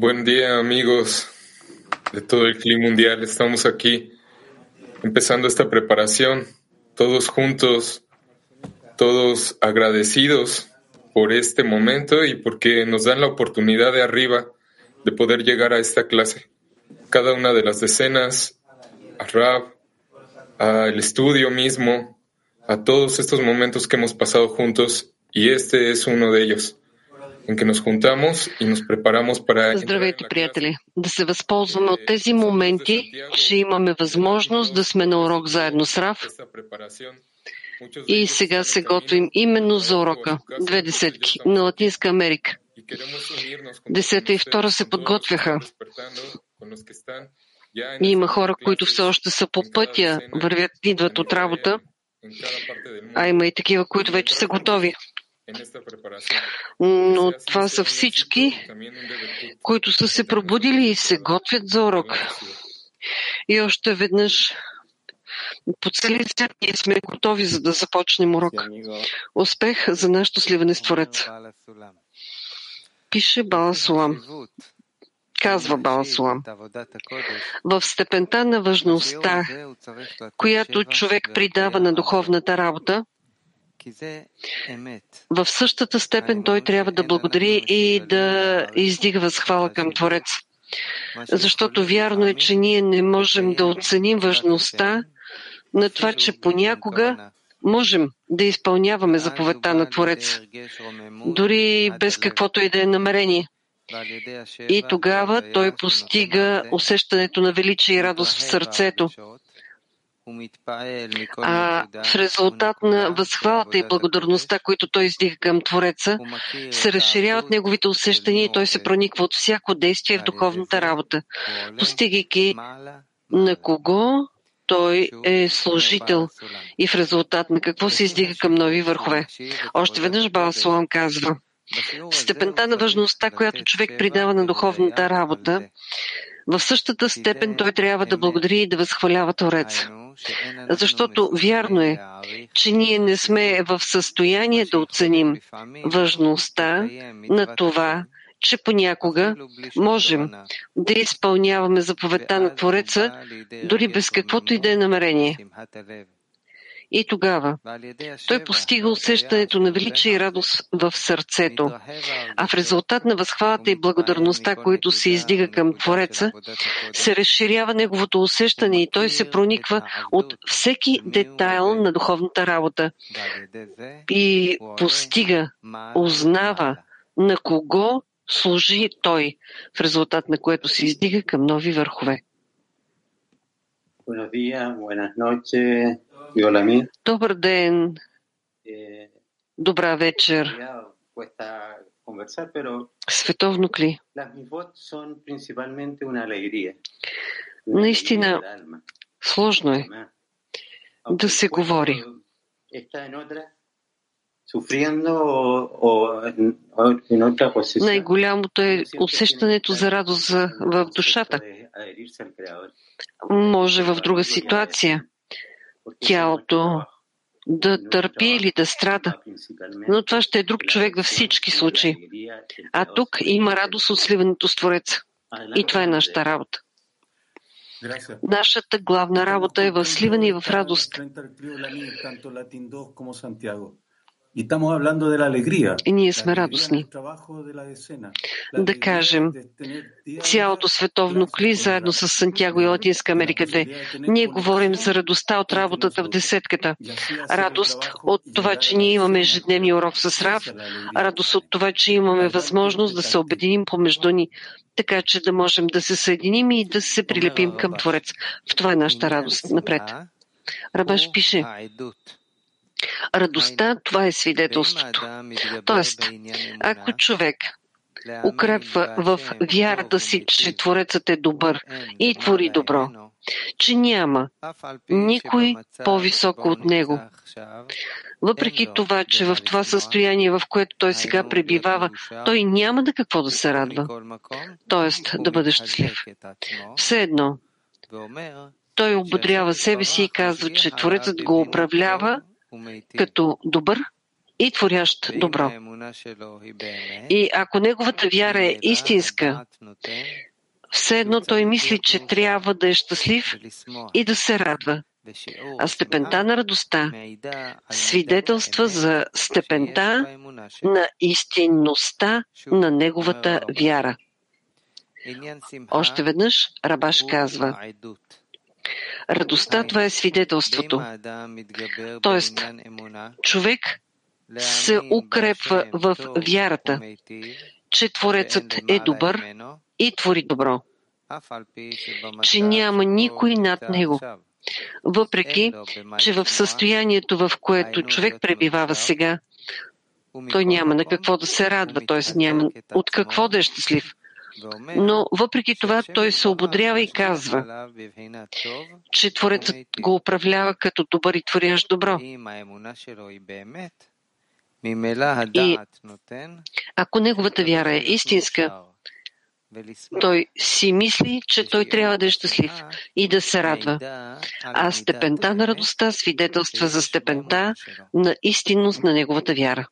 Buen día amigos de todo el clima mundial. Estamos aquí empezando esta preparación, todos juntos, todos agradecidos por este momento y porque nos dan la oportunidad de arriba de poder llegar a esta clase. Cada una de las decenas, a Rab, al estudio mismo, a todos estos momentos que hemos pasado juntos y este es uno de ellos. Здравейте, приятели! Да се възползваме от тези моменти, че имаме възможност да сме на урок заедно с Рав. И сега се готвим именно за урока. Две десетки на Латинска Америка. Десета и втора се подготвяха. И има хора, които все още са по пътя, вървят, идват от работа, а има и такива, които вече са готови. Но това са всички, които са се пробудили и се готвят за урок. И още веднъж по целия свят ние сме готови, за да започнем урок. Успех за нашето сливане с Твореца. Пише Бала Сулам. Казва Бала Сулам. В степента на важността, която човек придава на духовната работа, в същата степен той трябва да благодари и да издига възхвала към Творец. Защото вярно е, че ние не можем да оценим важността на това, че понякога можем да изпълняваме заповедта на Творец, дори без каквото и да е намерение. И тогава той постига усещането на величие и радост в сърцето, а в резултат на възхвалата и благодарността, които той издига към Твореца, се разширяват неговите усещания и той се прониква от всяко действие в духовната работа, постигайки на кого той е служител и в резултат на какво се издига към нови върхове. Още веднъж Баласолам казва, в степента на важността, която човек придава на духовната работа, в същата степен той трябва да благодари и да възхвалява Творец. Защото вярно е, че ние не сме в състояние да оценим важността на това, че понякога можем да изпълняваме заповедта на Твореца, дори без каквото и да е намерение. И тогава той постига усещането на величие и радост в сърцето, а в резултат на възхвалата и благодарността, които се издига към Твореца, се разширява неговото усещане и той се прониква от всеки детайл на духовната работа и постига, узнава на кого служи той, в резултат на което се издига към нови върхове. Добър ден, добра вечер. Световно кли. Наистина, сложно е да се говори. Най-голямото е усещането за радост в душата. Може в друга ситуация тялото да търпи или да страда. Но това ще е друг човек във всички случаи. А тук има радост от сливането с Твореца. И това е нашата работа. Нашата главна работа е в сливане и в радост. И ние сме радостни. Да кажем, цялото световно кли, заедно с Сантьяго и Латинска Америка 2, ние говорим за радостта от работата в десетката. Радост от това, че ние имаме ежедневния урок с Рав, радост от това, че имаме възможност да се обединим помежду ни, така че да можем да се съединим и да се прилепим към Творец. В това е нашата радост. Напред. Рабаш пише, Радостта, това е свидетелството. Тоест, ако човек укрепва в вярата си, че Творецът е добър и твори добро, че няма никой по-високо от него. Въпреки това, че в това състояние, в което той сега пребивава, той няма да какво да се радва, т.е. да бъде щастлив. Все едно, той ободрява себе си и казва, че Творецът го управлява като добър и творящ добро. И ако неговата вяра е истинска, все едно той мисли, че трябва да е щастлив и да се радва. А степента на радостта свидетелства за степента на истинността на неговата вяра. Още веднъж Рабаш казва, Радостта това е свидетелството. Тоест, човек се укрепва в вярата, че Творецът е добър и твори добро, че няма никой над него. Въпреки, че в състоянието, в което човек пребивава сега, той няма на какво да се радва, т.е. няма от какво да е щастлив. Но въпреки това той се ободрява и казва, че Творецът го управлява като добър и творящ добро. И ако неговата вяра е истинска, той си мисли, че той трябва да е щастлив и да се радва. А степента на радостта свидетелства за степента на истинност на неговата вяра.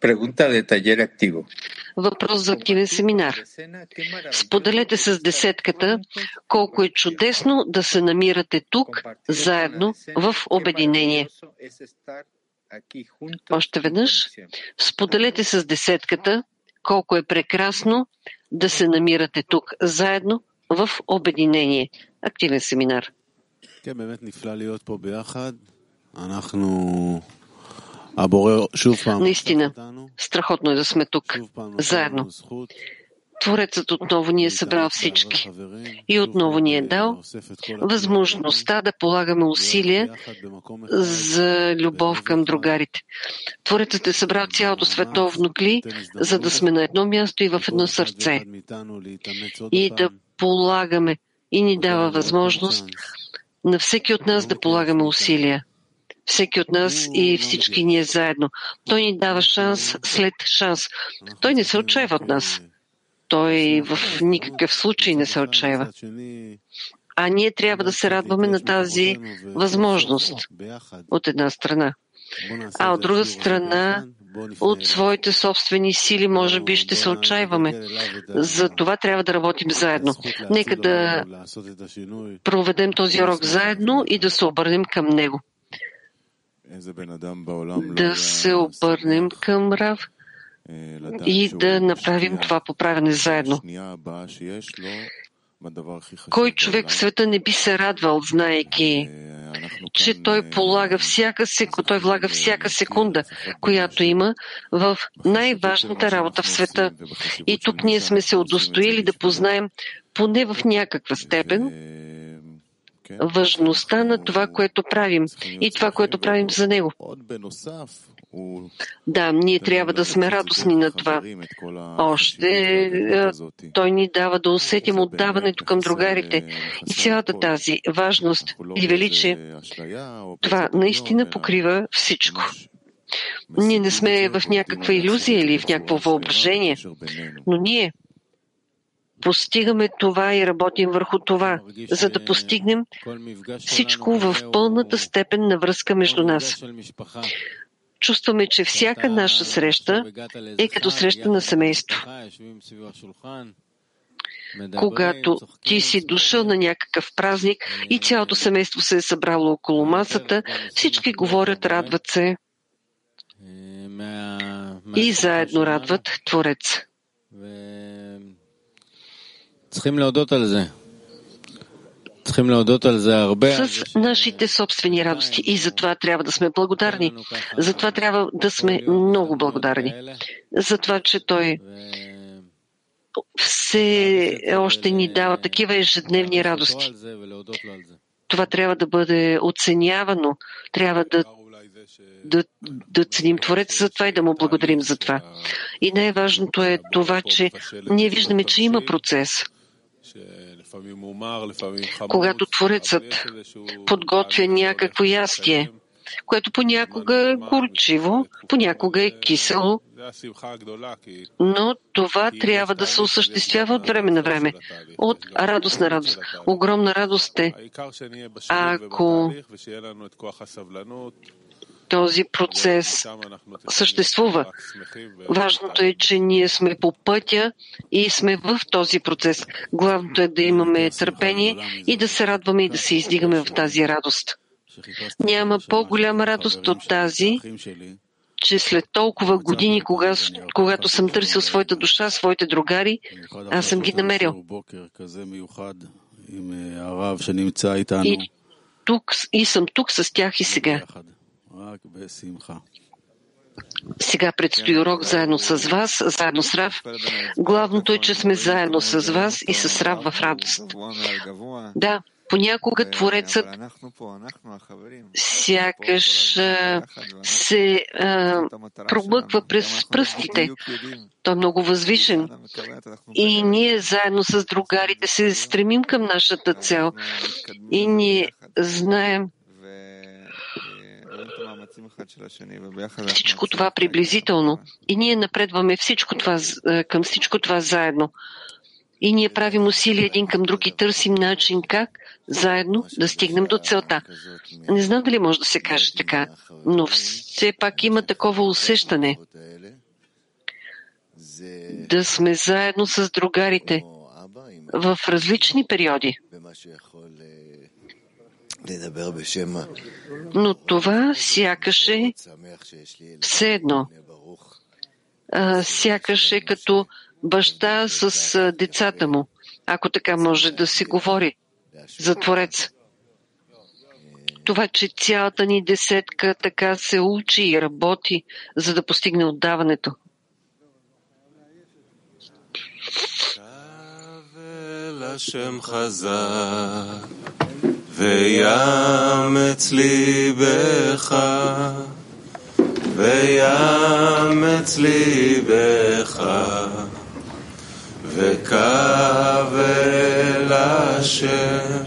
Pregunta de taller activo. Въпрос за активен семинар. Споделете с десетката колко е чудесно да се намирате тук, заедно, в обединение. Още веднъж, споделете с десетката колко е прекрасно да се намирате тук, заедно, в обединение. Активен семинар. Наистина, страхотно е да сме тук, заедно. Творецът отново ни е събрал всички. И отново ни е дал възможността да полагаме усилия за любов към другарите. Творецът е събрал цялото световно кли, за да сме на едно място и в едно сърце. И да полагаме и ни дава възможност на всеки от нас да полагаме усилия всеки от нас и всички ние заедно. Той ни дава шанс след шанс. Той не се отчаива от нас. Той в никакъв случай не се отчаива. А ние трябва да се радваме на тази възможност от една страна. А от друга страна, от своите собствени сили, може би ще се отчаиваме. За това трябва да работим заедно. Нека да проведем този урок заедно и да се обърнем към него да се обърнем към Рав и да направим това поправяне заедно. Кой човек в света не би се радвал, знаеки, че той полага всяка секунда, той влага всяка секунда, която има в най-важната работа в света. И тук ние сме се удостоили да познаем поне в някаква степен важността на това, което правим и това, което правим за него. Да, ние трябва да сме радостни на това. Още той ни дава да усетим отдаването към другарите и цялата тази важност и величие. Това наистина покрива всичко. Ние не сме в някаква иллюзия или в някакво въображение, но ние постигаме това и работим върху това, за да постигнем всичко в пълната степен на връзка между нас. чувстваме, че всяка наша среща е като среща на семейство. Когато ти си дошъл на някакъв празник и цялото семейство се е събрало около масата, всички говорят, радват се и заедно радват Творец. С нашите собствени радости. И затова трябва да сме благодарни. Затова трябва да сме много благодарни. За това, че Той все още ни дава такива ежедневни радости. Това трябва да бъде оценявано. Трябва да да, да ценим Творец за това и да му благодарим за това. И най-важното е това, че ние виждаме, че има процес. Когато Творецът подготвя някакво ястие, което понякога е горчиво, понякога е кисело, но това трябва да се осъществява от време на време, от радост на радост. Огромна радост е, ако този процес съществува. Важното е, че ние сме по пътя и сме в този процес. Главното е да имаме търпение и да се радваме и да се издигаме в тази радост. Няма по-голяма радост от тази, че след толкова години, кога, когато съм търсил своята душа, своите другари, аз съм ги намерил. И, тук, и съм тук с тях и сега. Сега предстои урок заедно с вас, заедно с Рав. Главното е, че сме заедно с вас и с Рав в радост. Да, понякога Творецът сякаш се а, промъква през пръстите. Той е много възвишен. И ние заедно с другарите се стремим към нашата цел. И ние знаем, всичко това приблизително. И ние напредваме всичко това, е, към всичко това заедно. И ние правим усилия един към друг и търсим начин как заедно да стигнем до целта. Не знам дали може да се каже така, но все пак има такова усещане да сме заедно с другарите в различни периоди. Но това сякаше все едно. Сякаше като баща с децата му, ако така може да се говори за Творец. Това, че цялата ни десетка така се учи и работи, за да постигне отдаването. Hashem ויאמץ ליבך, ויאמץ ליבך, וקו אל השם,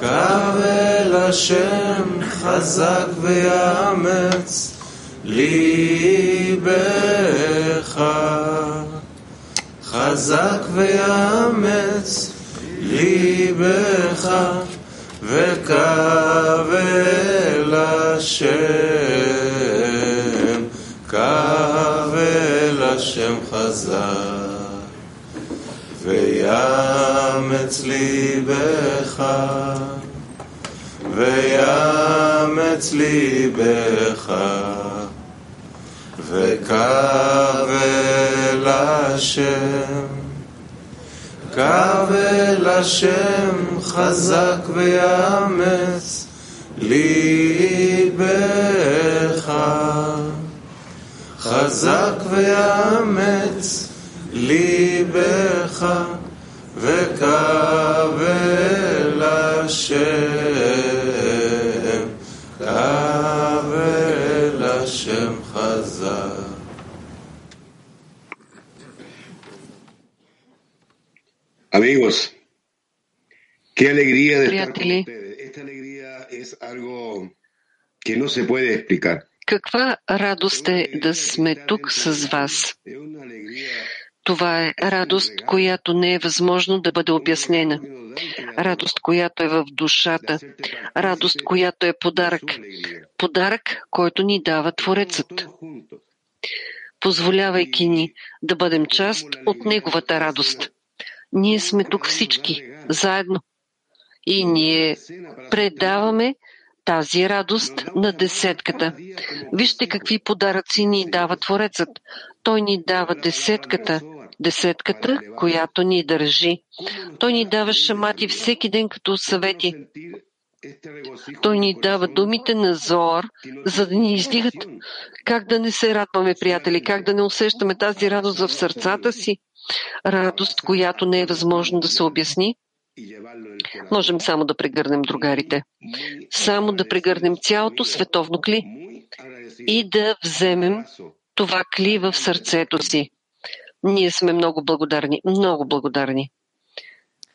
קו אל השם חזק ויאמץ ליבך, חזק ויאמץ לי בך השם, קו השם חזק, ויאמץ ליבך, ויאמץ ליבך, וקו השם. קו אל השם חזק ויאמץ ליבך. חזק ויאמץ ליבך וקו אל השם Amigos, qué alegría de estar con ustedes. Esta alegría es algo que no se puede explicar. Каква радост е да сме тук с вас? Това е радост, която не е възможно да бъде обяснена. Радост, която е в душата. Радост, която е подарък. подарък, който ни дава Творецът, позволявайки ни да бъдем част от Неговата радост. Ние сме тук всички, заедно. И ние предаваме тази радост на десетката. Вижте какви подаръци ни дава Творецът. Той ни дава десетката, десетката, която ни държи. Той ни дава шамати всеки ден като съвети. Той ни дава думите на Зоар, за да ни издигат. Как да не се радваме, приятели, как да не усещаме тази радост в сърцата си? Радост, която не е възможно да се обясни. Можем само да прегърнем другарите. Само да прегърнем цялото световно кли и да вземем това кли в сърцето си. Ние сме много благодарни, много благодарни.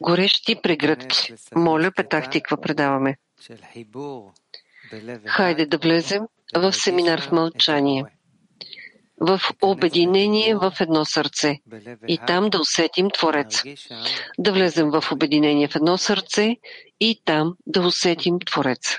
Горещи прегръдки. Моля, Петах Тиква предаваме. Хайде да влезем в семинар в мълчание, в обединение в едно сърце и там да усетим Творец. Да влезем в обединение в едно сърце и там да усетим Творец.